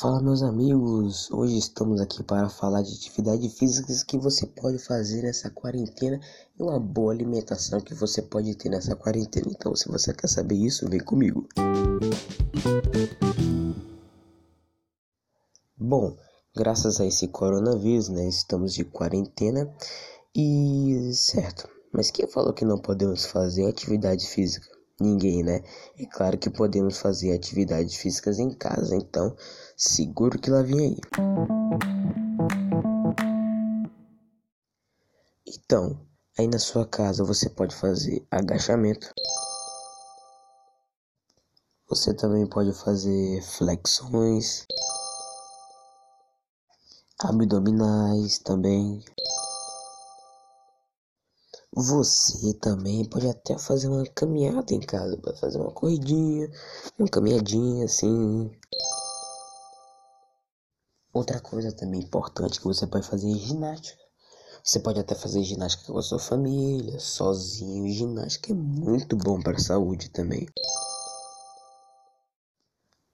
Fala meus amigos, hoje estamos aqui para falar de atividades físicas que você pode fazer nessa quarentena e uma boa alimentação que você pode ter nessa quarentena. Então, se você quer saber isso, vem comigo. Bom, graças a esse coronavírus, né, estamos de quarentena e certo. Mas quem falou que não podemos fazer atividade física? Ninguém, né? É claro que podemos fazer atividades físicas em casa, então seguro que lá vem aí. Então, aí na sua casa você pode fazer agachamento. Você também pode fazer flexões, abdominais também. Você também pode até fazer uma caminhada em casa, para fazer uma corridinha, uma caminhadinha assim. Outra coisa também importante que você pode fazer é ginástica. Você pode até fazer ginástica com a sua família, sozinho. Ginástica é muito bom para a saúde também.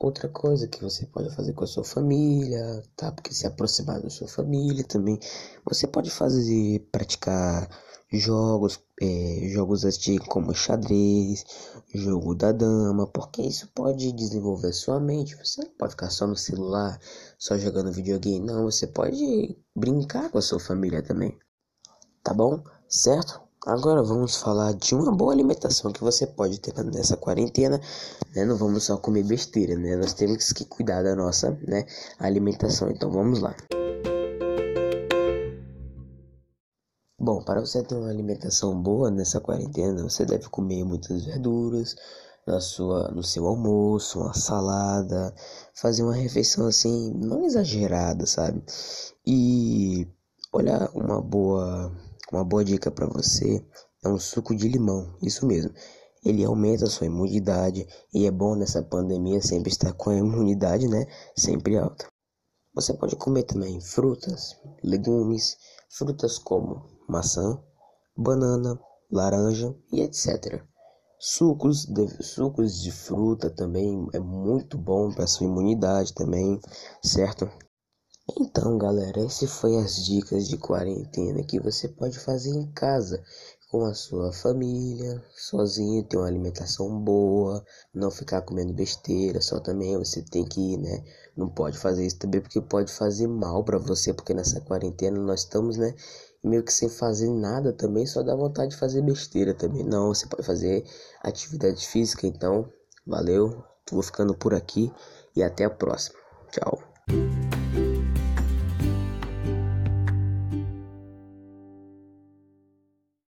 Outra coisa que você pode fazer com a sua família, tá? Porque se aproximar da sua família também. Você pode fazer, praticar jogos, é, jogos assim como xadrez, jogo da dama, porque isso pode desenvolver sua mente. Você não pode ficar só no celular, só jogando videogame, não. Você pode brincar com a sua família também, tá bom? Certo? Agora vamos falar de uma boa alimentação que você pode ter nessa quarentena, né? Não vamos só comer besteira, né? Nós temos que cuidar da nossa, né, alimentação. Então vamos lá. Bom, para você ter uma alimentação boa nessa quarentena, você deve comer muitas verduras na sua, no seu almoço, uma salada, fazer uma refeição assim, não exagerada, sabe? E olha, uma boa, uma boa dica para você é um suco de limão, isso mesmo. Ele aumenta a sua imunidade e é bom nessa pandemia sempre estar com a imunidade, né, sempre alta. Você pode comer também frutas, legumes, frutas como maçã, banana, laranja e etc. Sucos de, sucos de fruta também é muito bom para sua imunidade também, certo? Então, galera, esse foi as dicas de quarentena que você pode fazer em casa com a sua família, sozinho, ter uma alimentação boa, não ficar comendo besteira, só também você tem que, né, não pode fazer isso também porque pode fazer mal para você, porque nessa quarentena nós estamos, né, meio que sem fazer nada também, só dá vontade de fazer besteira também. Não, você pode fazer atividade física, então, valeu, vou ficando por aqui e até a próxima. Tchau.